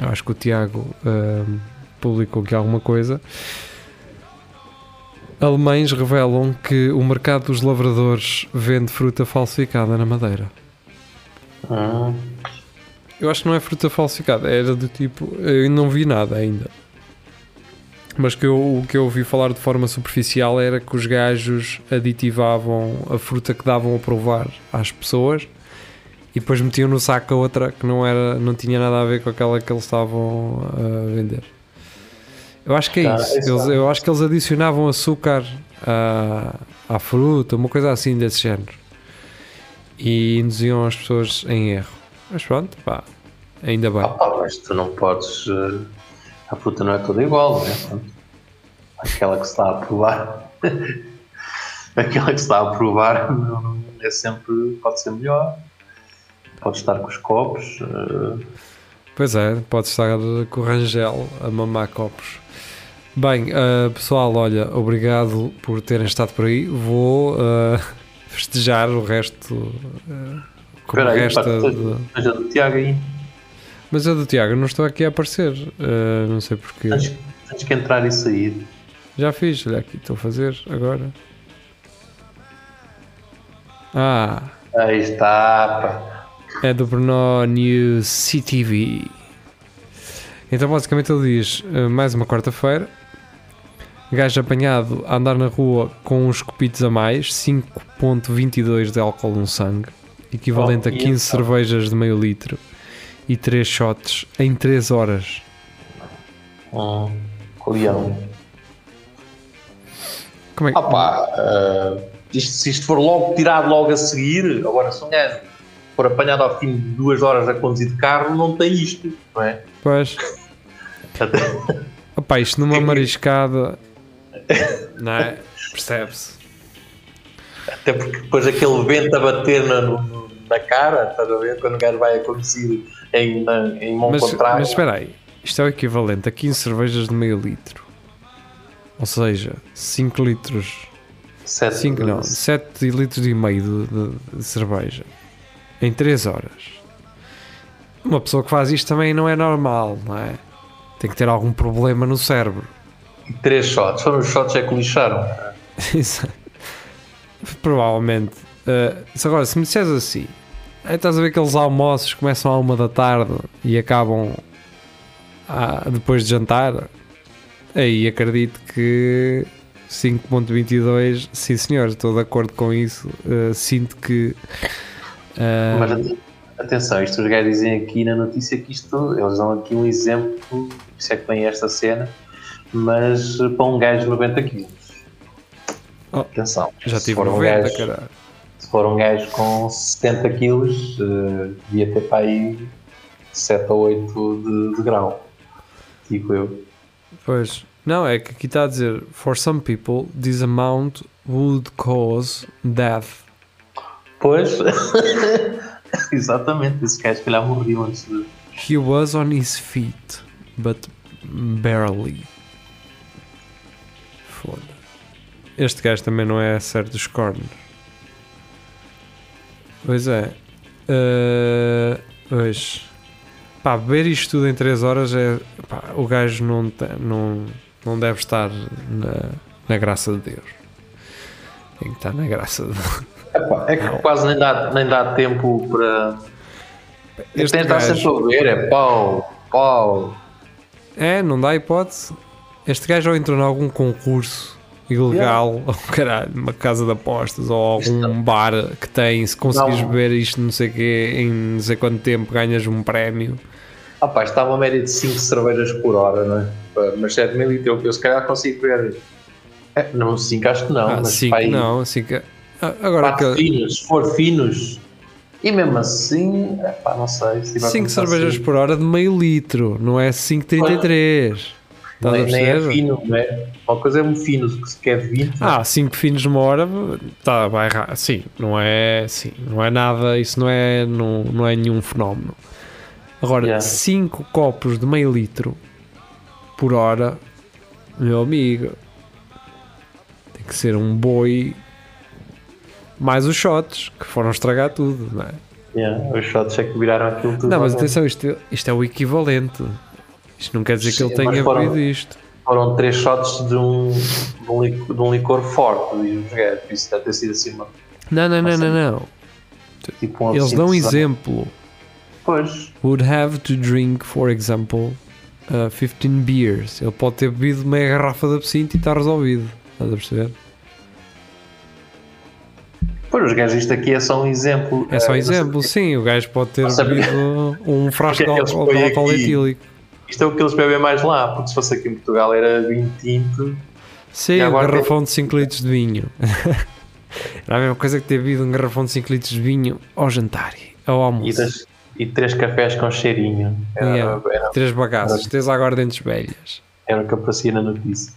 eu acho que o Tiago hum, publicou aqui alguma coisa. Alemães revelam que o mercado dos lavradores vende fruta falsificada na Madeira. Hum, Eu acho que não é fruta falsificada, era do tipo. Eu não vi nada ainda. Mas que eu, o que eu ouvi falar de forma superficial era que os gajos aditivavam a fruta que davam a provar às pessoas e depois metiam no saco a outra que não, era, não tinha nada a ver com aquela que eles estavam a vender. Eu acho que é Ah, isso. Eles, é. eu acho que eles adicionavam açúcar à, à fruta, uma coisa assim desse género. E induziam as pessoas em erro. Mas pronto, pá, ainda bem. ah, pá, mas tu não podes. eh, a fruta não é toda igual, não é? Aquela que se está a provar. aquela que se está a provar é sempre. pode ser melhor. Pode estar com os copos. eh, Pois é, pode estar com o Rangel a mamar copos. Bem, ah, pessoal, olha, obrigado por terem estado por aí. Vou ah, festejar o resto. ah, como Espera aí, resta pá, de- Tiago aí. Mas eu do Tiago não estou aqui a aparecer. ah, não sei porquê. Tens, tens que entrar e sair. Já fiz, olha aqui, estou a fazer agora. Ah, Aí está, pá. É do Brno News CTV. Então, basicamente, ele diz: eh, mais uma quarta-feira, gajo apanhado a andar na rua com uns copitos a mais, 5,22 de álcool no sangue, equivalente Oh, a e 15 então? cervejas de meio litro e 3 shots em 3 horas. Hum, leão. Como é que. Ah pá, eh, isto- se isto for logo tirado logo a seguir, agora se um gajo for apanhado ao fim de duas horas a conduzir de carro, não tem isto, não é? Pois. Opá, isto numa mariscada. Não é? Percebe-se. Até porque depois aquele vento a bater na, na cara, estás a ver? Quando o gajo vai a conduzir em, em mão Mas, contrária. mas espera aí, isto é o equivalente a 15 cervejas de meio litro. Ou seja, 5 litros. sete 5 não, de- 7 litros e meio de, de- de cerveja. Em 3 horas. Uma pessoa que faz isto também não é normal, não é? Tem que ter algum problema no cérebro. Três shots. Foram os shots é que lixaram. Provavelmente. Uh, agora, se me disseres assim, aí estás a ver aqueles almoços que começam à uma da tarde e acabam à- depois de jantar, aí acredito que 5.22, sim senhor, estou de acordo com isso. Uh, sinto que. uh, Mas ate- atenção, isto os gajos dizem aqui na notícia que isto, eles dão aqui um exemplo, isso é que vem esta cena, mas para um gajo de 90 quilos. Oh, Atenção. já se tive for um 90, gajo- caralho. For um gajo com 70 quilos, eh, devia ter para aí 7 ou 8 de, de grau. Digo eu. Pois. Não, é que aqui está a dizer: For some people, this amount would cause death. Pois, exatamente, esse gajo se calhar morreu antes de. He was on his feet, but barely. Foda. Este gajo também não é certo dos cornos. Pois é. Uh, pois. Pá, beber isto tudo em 3 horas é. Pá, o gajo não, te- não, não deve estar na, na graça de Deus. Tem que estar na graça de Epá, é que quase nem dá, nem dá tempo para. Este Este está gajo- sempre a beber, é pau, pau. É, não dá hipótese. Este gajo ou entrou em algum concurso ilegal, ou caralho, uma casa de apostas, ou algum bar que tem, se conseguires Não. beber isto não sei quê, em não sei quanto tempo ganhas um prémio. Ah pá, está uma média de 5 cervejas por hora, não é? Mas 7 mil litros, eu se calhar consigo ver. É, não, 5 acho que não, ah, mas 5 pá, aí- não, 5. Ah, Agora, que, finos, se for finos. E mesmo assim, epá, não sei. se tiver 5 começar cervejas assim, por hora de meio litro, não é 5,33. Nem, nem é fino, não é? Uma coisa é um fino, que se quer 20. Ah, 5 finos numa hora, tá, vai errar. Sim, não é, sim, não é nada, isso não é, não, não é nenhum fenómeno. Agora, Yeah. 5 copos de meio litro por hora, meu amigo, tem que ser um boi mais os shots que foram estragar tudo, não é? Yeah, os shots é que viraram aquilo tudo. Não, mas atenção, isto, isto é o equivalente. Isto não quer dizer que ele tenha foram- bebido isto. Foram três shots de um, de um, licor, de um licor forte, diz os gajos. Isso deve ter sido assim, uma, Não, não, não, não, não. tipo um Eles dão um sabe? exemplo. Pois, would have to drink, for example, uh, 15 beers. Ele pode ter bebido meia garrafa de absinto e está resolvido. Estás a perceber? pois os gajos, isto aqui é só um exemplo. É só um Eh, exemplo, sim. O gajo pode ter bebido um frasco de é álcool, de álcool etílico. Isto é o que eles bebem mais lá, porque se fosse aqui em Portugal era vinho tinto. Sim, E um garrafão de 5 litros de vinho. Era a mesma coisa que ter bebido um garrafão de 5 litros de vinho ao jantar, ao E, almoço. das- e três cafés com cheirinho. Era, Yeah. era, Três bagaços, três aguardentes velhas. era o que aparecia na notícia.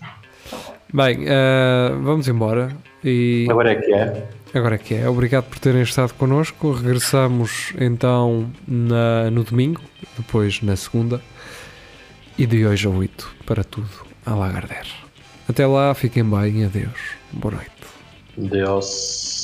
Bem, uh, vamos embora. E Agora é que é. Agora é que é. Obrigado por terem estado connosco. Regressamos então na- no domingo, depois na segunda e de hoje a 8 para tudo a Lagardère. Até lá, fiquem bem. Adeus. Boa noite. Deus.